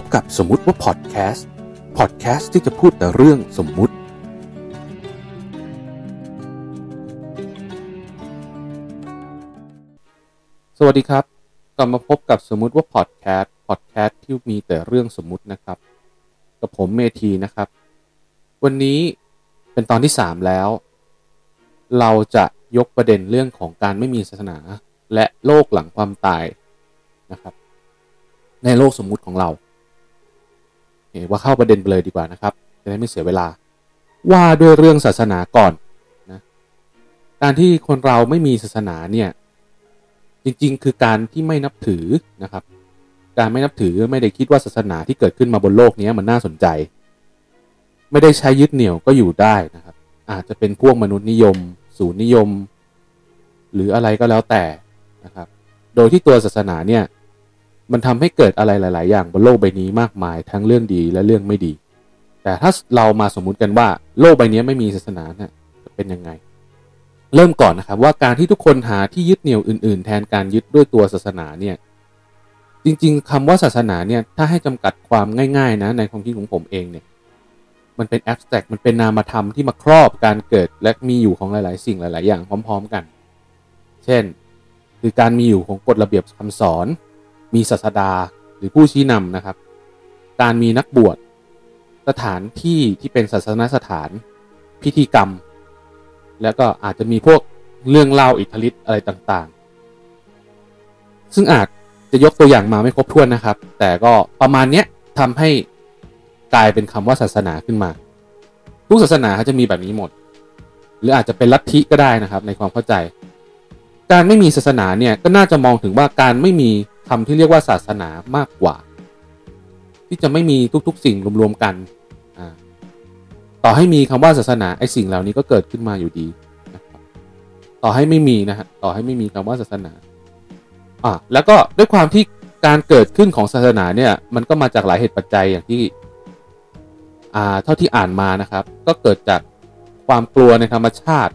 พบกับสมมุติว่าพอดแคสต์พอดแคสต์ที่จะพูดแต่เรื่องสมมุติ สวัสดีครับกลับมาพบกับสมมุติว่าพอดแคสต์พอดแคสต์ที่มีแต่เรื่องสมมุตินะครับ กับผมเมทีนะครับ วันนี้เป็นตอนที่ 3 แล้ว เราจะยกประเด็นเรื่องของการไม่มีศาสนาและโลกหลังความตายนะครับ ในโลกสมมุติของเรา เว่าเข้าประเด็นไปเลยดีกว่านะครับจะได้ไม่เสียเวลา ว่าด้วยเรื่องศาสนาก่อนนะการที่คนเราไม่มีศาสนาเนี่ยจริงๆ คือการที่ไม่นับถือนะครับ การไม่นับถือไม่ได้คิดว่าศาสนาที่เกิดขึ้นมาบนโลกนี้มันน่าสนใจ ไม่ได้ใช้ยึดเหนี่ยวก็อยู่ได้นะครับ อาจจะเป็นพวกมนุษย์นิยม ศูนย์นิยม หรืออะไรก็แล้วแต่นะครับ โดยที่ตัวศาสนาเนี่ย มันทำให้เกิดอะไรหลาย ๆ อย่างบนโลกใบนี้มากมายทั้งเรื่องดีและเรื่องไม่ดี แต่ถ้าเรามาสมมุติกันว่าโลกใบนี้ไม่มีศาสนาเนี่ยจะเป็นยังไง เริ่มก่อนนะครับว่าการที่ทุกคนหาที่ยึดเหนี่ยวอื่น ๆ แทนการยึดด้วยตัวศาสนาเนี่ยจริง ๆคำว่าศาสนาเนี่ยถ้าให้จำกัดความง่าย ๆ นะในความคิดของผมเองเนี่ยมันเป็นแอบสแต็กมันเป็นนามธรรมที่มาครอบการเกิดและมีอยู่ของหลาย ๆ สิ่งหลาย ๆ อย่างพร้อม ๆ กัน เช่น คือการมีอยู่ของกฎระเบียบคำสอน มีศาสดาหรือผู้ชี้นำนะครับ การมีนักบวช สถานที่ที่เป็นศาสนสถาน พิธีกรรม แล้วก็อาจจะมีพวกเรื่องเล่าอิทธิฤทธิ์อะไรต่างๆ ซึ่งอาจจะยกตัวอย่างมาไม่ครบถ้วนนะครับ แต่ก็ประมาณนี้ทำให้กลายเป็นคำว่าศาสนาขึ้นมา ทุกศาสนาเขาจะมีแบบนี้หมด หรืออาจจะเป็นลัทธิก็ได้นะครับในความเข้าใจ การไม่มีศาสนาเนี่ยก็น่าจะมองถึงว่าการไม่มี คำที่เรียกว่าศาสนามากกว่า ที่จะไม่มีทุกๆ สิ่งรวมๆกันต่อให้มีคำว่าศาสนาไอ้สิ่งเหล่านี้ก็เกิดขึ้นมาอยู่ดีนะครับต่อให้ไม่มีนะฮะต่อให้ไม่มีคำว่าศาสนาอ่าแล้วก็ด้วยความที่การเกิดขึ้นของศาสนาเนี่ย มันก็มาจากหลายเหตุปัจจัยอย่างที่อ่าเท่าที่อ่านมานะครับ ก็เกิดจากความกลัวในธรรมชาติ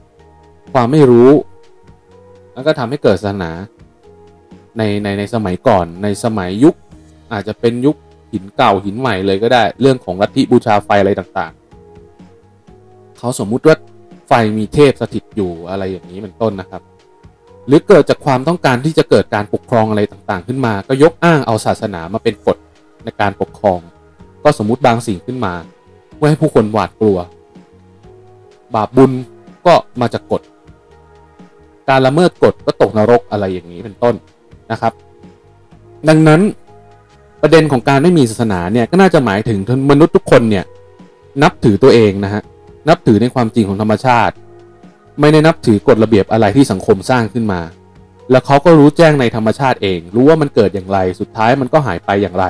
ความไม่รู้ แล้วก็ทำให้เกิดศาสนา ในในในสมัยก่อนในสมัยยุค อาจจะเป็นยุคหินเก่าหินใหม่เลยก็ได้ เรื่องของลัทธิบูชาไฟอะไรต่างๆ เขาสมมุติว่าไฟมีเทพสถิตอยู่อะไรอย่างนี้เป็นต้นนะครับ หรือเกิดจากความต้องการที่จะเกิดการปกครองอะไรต่างๆ ขึ้นมา ก็ยกอ้างเอาศาสนามาเป็นกฎในการปกครอง ก็สมมุติบางสิ่งขึ้นมาเพื่อให้ผู้คนหวาดกลัว บาปบุญก็มาจากกฎการละเมิดกฎก็ตกนรกอะไรอย่างนี้เป็นต้น นะครับ ดังนั้นประเด็นของการไม่มีศาสนาเนี่ยก็น่าจะหมายถึงมนุษย์ทุกคนเนี่ยนับถือตัวเองนะฮะนับถือในความจริงของธรรมชาติ ไม่ได้นับถือกฎระเบียบอะไรที่สังคมสร้างขึ้นมา แล้วเขาก็รู้แจ้งในธรรมชาติเอง รู้ว่ามันเกิดอย่างไร สุดท้ายมันก็หายไปอย่างไร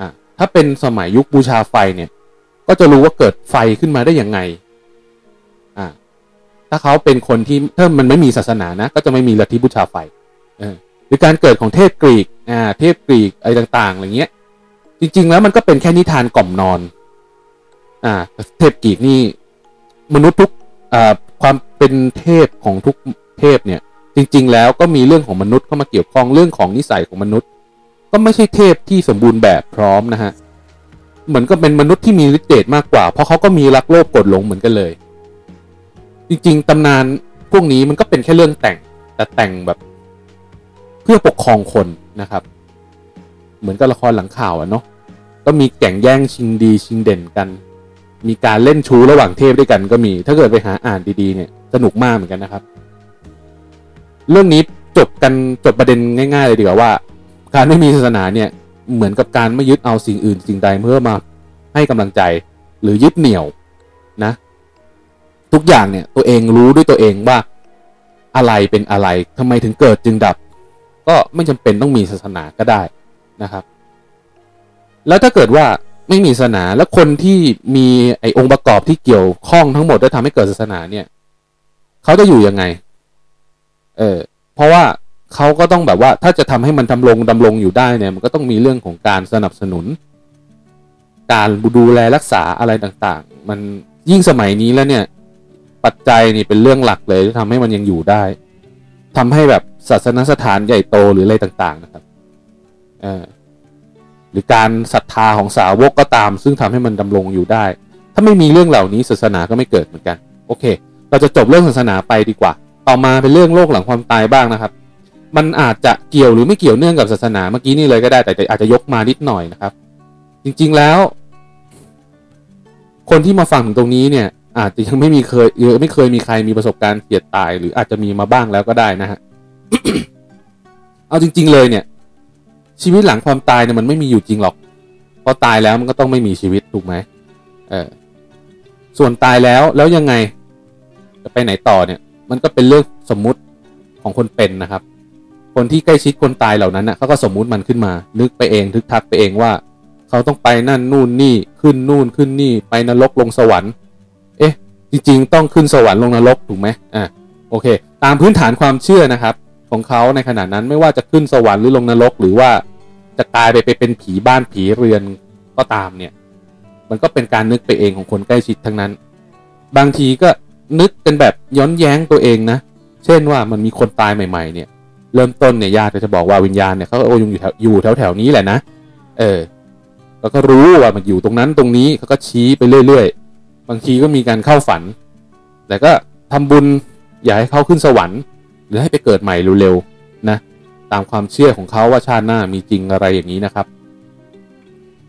อะถ้าเป็นสมัยยุคบูชาไฟเนี่ยก็จะรู้ว่าเกิดไฟขึ้นมาได้อยังไงอะถ้าเขาเป็นคนที่ถ้ามันไม่มีศาสนานะ ก็จะไม่มีลัทธิบูชาไฟเออ หรือการเกิดของเทพกรีกอ่าเทพกรีกอะไรต่างๆอะไรเงี้ย จริง ๆ แล้วมันก็เป็นแค่นิทานกล่อมนอน อ่า เทพกรีกนี่ มนุษย์ทุกอ่าความเป็นเทพของทุกเทพเนี่ย จริง ๆ แล้วก็มีเรื่องของมนุษย์เข้ามาเกี่ยวข้องเรื่องของนิสัยของมนุษย์ ก็ไม่ใช่เทพที่สมบูรณ์แบบพร้อมนะฮะเหมือนก็เป็นมนุษย์ที่มีฤทธิ์เดชมากกว่า เพราะเขาก็มีรักโลภกดหลงเหมือนกันเลย จริง ๆตำนานพวกนี้มันก็เป็นแค่เรื่องแต่งแต่แต่งแบบ พื่อปกครองคนนะครับ เหมือนกับละครหลังข่าวอะเนาะก็มีแข่งแย่งชิงดีชิงเด่นกัน มีการเล่นชู้ระหว่างเทพด้วยกันก็มี ถ้าเกิดไปหาอ่านดีๆเนี่ยสนุกมากเหมือนกันนะครับ เรื่องนี้จบกันจบประเด็นง่าย ๆ เลยดีกว่าว่า การไม่มีศาสนาเนี่ยเหมือนกับการไม่ยึดเอาสิ่งอื่นสิ่งใดเพื่อมาให้กำลังใจหรือยึดเหนี่ยวนะ ทุกอย่างเนี่ยตัวเองรู้ด้วยตัวเองว่าอะไรเป็นอะไรทำไมถึงเกิดจึงดับ ก็ไม่จำเป็นต้องมีศาสนาก็ได้นะครับ แล้วถ้าเกิดว่าไม่มีศาสนาแล้วคนที่มีไอ้องค์ประกอบที่เกี่ยวข้องทั้งหมดได้ทำให้เกิดศาสนาเนี่ยเขาจะอยู่ยังไง เออเพราะว่าเขาก็ต้องแบบว่าถ้าจะทำให้มันทำลงดำรงอยู่ได้เนี่ย มันก็ต้องมีเรื่องของการสนับสนุน การดูแลรักษาอะไรต่างๆ มันยิ่งสมัยนี้แล้วเนี่ย ปัจจัยนี่เป็นเรื่องหลักเลยที่ทำให้มันยังอยู่ได้ทำให้แบบ ศาสนสถานใหญ่โตหรืออะไรต่างๆนะครับหรือการศรัทธาของสาวกก็ตาม ซึ่งทำให้มันดำรงอยู่ได้ ถ้าไม่มีเรื่องเหล่านี้ศาสนาก็ไม่เกิดเหมือนกัน โอเค เราจะจบเรื่องศาสนาไปดีกว่า ต่อมาเป็นเรื่องโลกหลังความตายบ้างนะครับ มันอาจจะเกี่ยวหรือไม่เกี่ยวเนื่องกับศาสนาเมื่อกี้นี่เลยก็ได้แต่อาจจะยกมานิดหน่อยนะครับ จริงๆแล้ว คนที่มาฟังถึงตรงนี้เนี่ย อาจจะยังไม่มีเคยไม่เคยมีใครมีประสบการณ์เฉียดตาย หรืออาจจะมีมาบ้างแล้วก็ได้นะฮะ เอาจริง ๆ เลยเนี่ย ชีวิตหลังความตายเนี่ยมันไม่มีอยู่จริงหรอก พอตายแล้วมันก็ต้องไม่มีชีวิตถูกไหมเออส่วนตายแล้วแล้วยังไง จะไปไหนต่อเนี่ย มันก็เป็นเรื่องสมมุติของคนเป็นนะครับ คนที่ใกล้ชิดคนตายเหล่านั้นนะ่ะเขาก็สมมุติมันขึ้นมา นึกไปเองทึกทักไปเองว่า เขาต้องไปนั่นนู่นนี่ขึ้นนู่นขึ้นนี่ ไปนรกลงสวรรค์ เอ๊ะ จริง ๆ ต้องขึ้นสวรรค์ลงนรกถูกไหมอ่าโอเค ตามพื้นฐานความเชื่อนะครับ ของเขาในขณะนั้นไม่ว่าจะขึ้นสวรรค์หรือลงนรก หรือว่าจะกลายไปไปเป็นผีบ้านผีเรือนก็ตามเนี่ย มันก็เป็นการนึกไปเองของคนใกล้ชิดทั้งนั้น บางทีก็นึกเป็นแบบย้อนแย้งตัวเองนะ เช่นว่ามันมีคนตายใหม่ ๆ เนี่ย เริ่มต้นเนี่ยญาติจะบอกว่าวิญญาณเนี่ยเขาโอ้ยอยู่แถวอยู่แถวแถวนี้แหละนะ เออแล้วก็รู้ว่ามันอยู่ตรงนั้นตรงนี้เขาก็ชี้ไปเรื่อยๆ บางทีก็มีการเข้าฝัน แต่ก็ทำบุญอย่าให้เขาขึ้นสวรรค์ หรือให้ไปเกิดใหม่เร็วๆนะตามความเชื่อของเขาว่าชาติหน้ามีจริงอะไรอย่างนี้นะครับ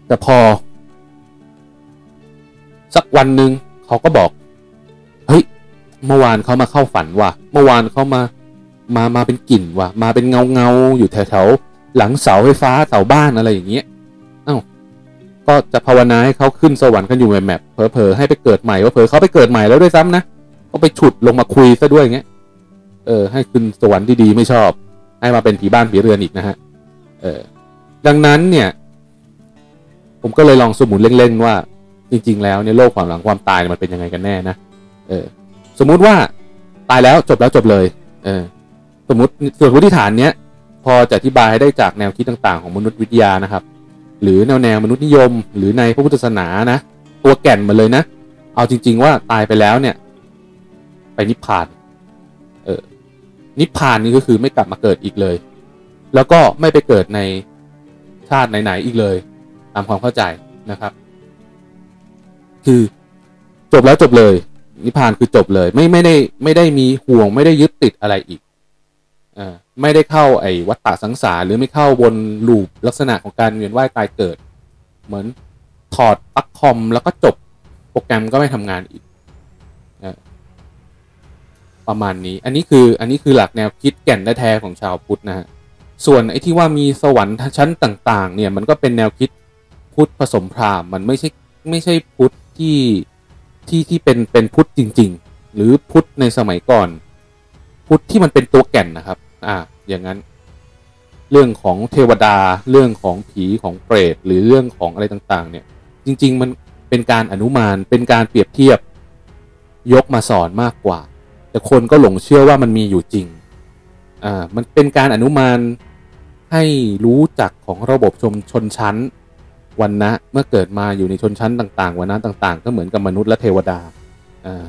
แต่พอ สักวันหนึ่งเขาก็บอกเฮ้ยเมื่อวานเขามาเข้าฝันว่ะ เมื่อวานเขามามามาเป็นกลิ่นว่ะ มาเป็นเงาเงาอยู่แถวๆหลังเสาไฟฟ้าเสาบ้านอะไรอย่างเงี้ยเอ้าก็จะภาวนาให้เขาขึ้นสวรรค์กันอยู่แมปเผลอๆให้ไปเกิดใหม่ว่าเผลอเขาไปเกิดใหม่แล้วด้วยซ้ำนะก็ไปฉุดลงมาคุยซะด้วยเงี้ย เออให้ขึ้นสวรรค์ที่ดีไม่ชอบ ให้มาเป็นผีบ้านผีเรือนอีกนะฮะเออดังนั้นเนี่ย ผมก็เลยลองสมุนเล่นๆว่า จริง ๆ แล้วเนี่ยโลกความหลังความตายมันเป็นยังไงกันแน่นะเออ สมมุติว่าตายแล้วจบแล้วจบเลย เออ สมมติส่วนวิธีฐานเนี้ยพอจะอธิบายได้จากแนวคิดต่างๆ ของมนุษยวิทยานะครับ หรือแนวแนวมนุษยนิยม หรือในพระพุทธศาสนานะตัวแก่นมาเลยนะ เอาจริง ๆ ว่าตายไปแล้วเนี่ย ไปนิพพาน เออ นิพพานนี่ก็คือไม่กลับมาเกิดอีกเลย แล้วก็ไม่ไปเกิดในชาติไหนๆอีกเลย ตามความเข้าใจนะครับ คือจบแล้วจบเลย นิพพานคือจบเลย ไม่ไม่ได้ไม่ได้มีห่วง ไม่ได้ยึดติดอะไรอีกอ่าไม่ได้เข้าไอ้วัฏฏะสังสารหรือไม่เข้าวนลูปลักษณะของการเวียนว่ายตายเกิด เหมือนถอดปลั๊กคอมแล้วก็จบโปรแกรมก็ไม่ทำงานอีกอ ประมาณนี้ อันนี้คืออันนี้คือหลักแนวคิดแก่นแท้ของชาวพุทธนะฮะส่วนไอ้ที่ว่ามีสวรรค์ชั้นต่าง ๆ เนี่ยมันก็เป็นแนวคิดพุทธผสมพราหมณ์มันไม่ใช่ไม่ใช่พุทธที่ที่ที่เป็นเป็นพุทธจริง ๆ หรือพุทธในสมัยก่อน พุทธที่มันเป็นตัวแก่นนะครับ อ่า อย่างนั้น เรื่องของเทวดาเรื่องของผีของเปรตหรือเรื่องของอะไรต่าง ๆ เนี่ย จริง ๆ มันเป็นการอนุมานเป็นการเปรียบเทียบยกมาสอนมากกว่า แต่คนก็หลงเชื่อว่ามันมีอยู่จริง อ่า มันเป็นการอนุมานให้รู้จักของระบบชมชนชั้นวันนะเมื่อเกิดมาอยู่ในชนชั้นต่างๆวันนะต่าง ๆ ก็เหมือนกับมนุษย์และเทวดา อ่า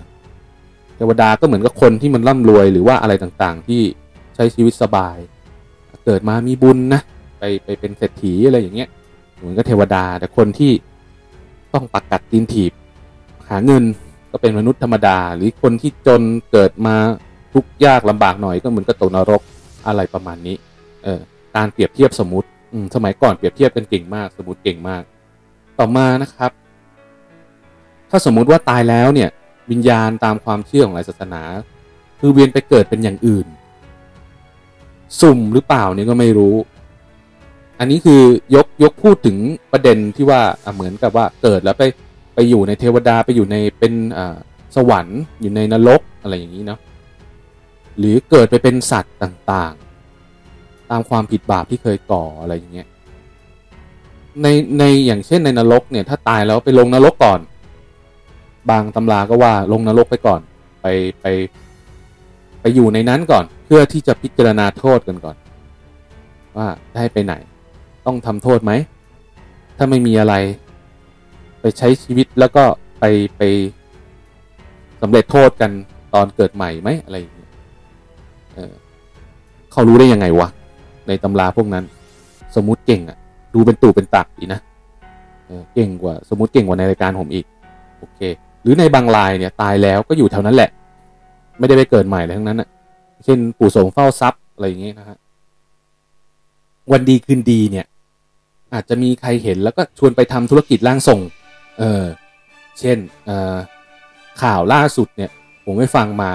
เทวดาก็เหมือนกับคนที่มันร่ำรวยหรือว่าอะไรต่างๆ ที่ใช้ชีวิตสบาย เกิดมามีบุญนะไปไปเป็นเศรษฐีอะไรอย่างเงี้ย เหมือนกับเทวดา แต่คนที่ต้องปักกัดตีนถีบหาเงิน ก็เป็นมนุษย์ธรรมดา หรือคนที่จนเกิดมาทุกข์ยากลำบากหน่อยก็เหมือนกับตกนรกอะไรประมาณนี้ เออการเปรียบเทียบสมมติอืมสมัยก่อนเปรียบเทียบกันเก่งมาก สมมติเก่งมาก ต่อมานะครับ ถ้าสมมุติว่าตายแล้วเนี่ย วิญญาณตามความเชื่อของหลายศาสนา คือเวียนไปเกิดเป็นอย่างอื่น สุ่มหรือเปล่าเนี่ยก็ไม่รู้ อันนี้คือยกยกพูดถึงประเด็นที่ว่าเหมือนกับว่าเกิดแล้วไป ไปอยู่ในเทวดาไปอยู่ในเป็นสวรรค์อยู่ในนรกอะไรอย่างนี้เนาะหรือเกิดไปเป็นสัตว์ต่างๆ ตามความผิดบาปที่เคยก่ออะไรอย่างเงี้ยในในอย่างเช่นในนรกเนี่ยถ้าตายแล้วไปลงนรกก่อน บางตำราก็ว่าลงนรกไปก่อน ไปไป ไปอยู่ในนั้นก่อน เพื่อที่จะพิจารณาโทษกันก่อน ว่าได้ไปไหน ต้องทำโทษไหม ถ้าไม่มีอะไร ไปใช้ชีวิตแล้วก็ไปไปสำเร็จโทษกันตอนเกิดใหม่ไหมอะไรอย่างเงี้ยเออเขารู้ได้ยังไงวะ ในตำราพวกนั้น สมมุติเก่งอะดูเป็นตู่เป็นตักดีนะเก่งกว่า สมมติเก่งกว่าในรายการผมอีก โอเค หรือในบางรายเนี่ยตายแล้วก็อยู่แถวนั้นแหละ ไม่ได้ไปเกิดใหม่เลยทั้งนั้นนะเช่นปู่สงเฝ้าทรัพย์อะไรอย่างเงี้ยนะฮะวันดีคืนดีเนี่ย อาจจะมีใครเห็นแล้วก็ชวนไปทำธุรกิจร่างทรง เออ เช่นข่าวล่าสุดเนี่ย ผมไปฟังมา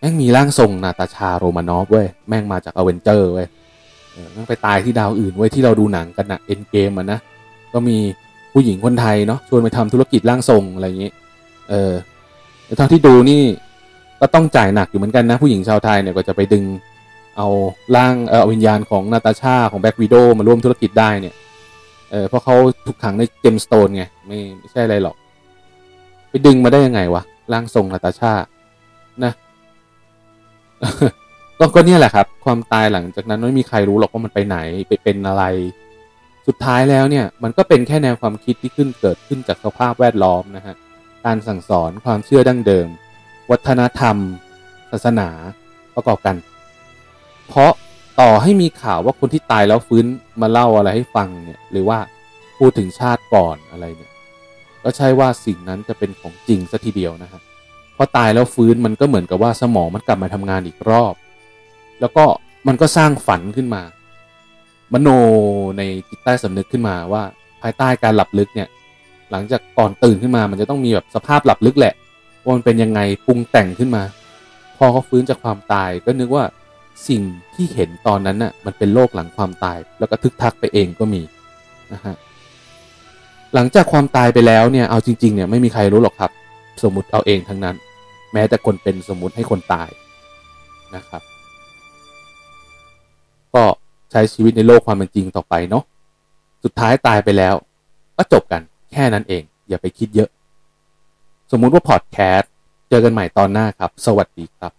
แม่งมีร่างทรงนาตาชาโรมานอฟเว้ย แม่งมาจากอเวนเจอร์เว้ยแม่งไปตายที่ดาวอื่นเว้ยที่เราดูหนังกันนะเอ็นเกมอะนะ ก็มีผู้หญิงคนไทยเนาะชวนไปทำธุรกิจร่างทรงอะไรอย่างนี้ เออแต่เท่าที่ดูนี่ก็ต้องจ่ายหนักอยู่เหมือนกันนะ ผู้หญิงชาวไทยเนี่ยก็จะไปดึงเอาร่างเออวิญญาณของนาตาชาของแบ็กวิดโอมาร่วมธุรกิจได้เนี่ย เออเพราะเขาถูกขังในเจมสโตนไงไม่ไม่ใช่อะไรหรอก ไปดึงมาได้ยังไงวะร่างทรงนาตาชา นะก็ก็เนี่ยแหละครับ ความตายหลังจากนั้นไม่มีใครรู้หรอกว่ามันไปไหนไปเป็นอะไร สุดท้ายแล้วเนี่ย มันก็เป็นแค่แนวความคิดที่ขึ้นเกิดขึ้นจากสภาพแวดล้อมนะฮะการสั่งสอนความเชื่อดั้งเดิม วัฒนธรรม ศาสนาประกอบกัน เพราะ ต่อให้มีข่าวว่าคนที่ตายแล้วฟื้นมาเล่าอะไรให้ฟังเนี่ย หรือว่าพูดถึงชาติก่อนอะไรเนี่ย ก็ใช่ว่าสิ่งนั้นจะเป็นของจริงซะทีเดียวนะฮะพอตายแล้วฟื้นมันก็เหมือนกับว่าสมองมันกลับมาทำงานอีกรอบ แล้วก็มันก็สร้างฝันขึ้นมา มโนในจิตใต้สำนึกขึ้นมาว่า ภายใต้การหลับลึกเนี่ย หลังจากก่อนตื่นขึ้นมา มันจะต้องมีแบบสภาพหลับลึกแหละว่ามันเป็นยังไงปรุงแต่งขึ้นมา พอเขาฟื้นจากความตายก็นึกว่า สิ่งที่เห็นตอนนั้นน่ะมันเป็นโลกหลังความตาย แล้วก็ทึกทักไปเองก็มีนะฮะหลังจากความตายไปแล้วเนี่ยเอาจริงๆเนี่ยไม่มีใครรู้หรอกครับ สมมติเอาเองทั้งนั้น แม้แต่คนเป็นสมมติให้คนตายนะครับ ก็ใช้ชีวิตในโลกความเป็นจริงต่อไปเนาะสุดท้ายตายไปแล้วก็จบกันแค่นั้นเอง อย่าไปคิดเยอะ สมมุติว่าพอดแคสต์เจอกันใหม่ตอนหน้าครับ สวัสดีครับ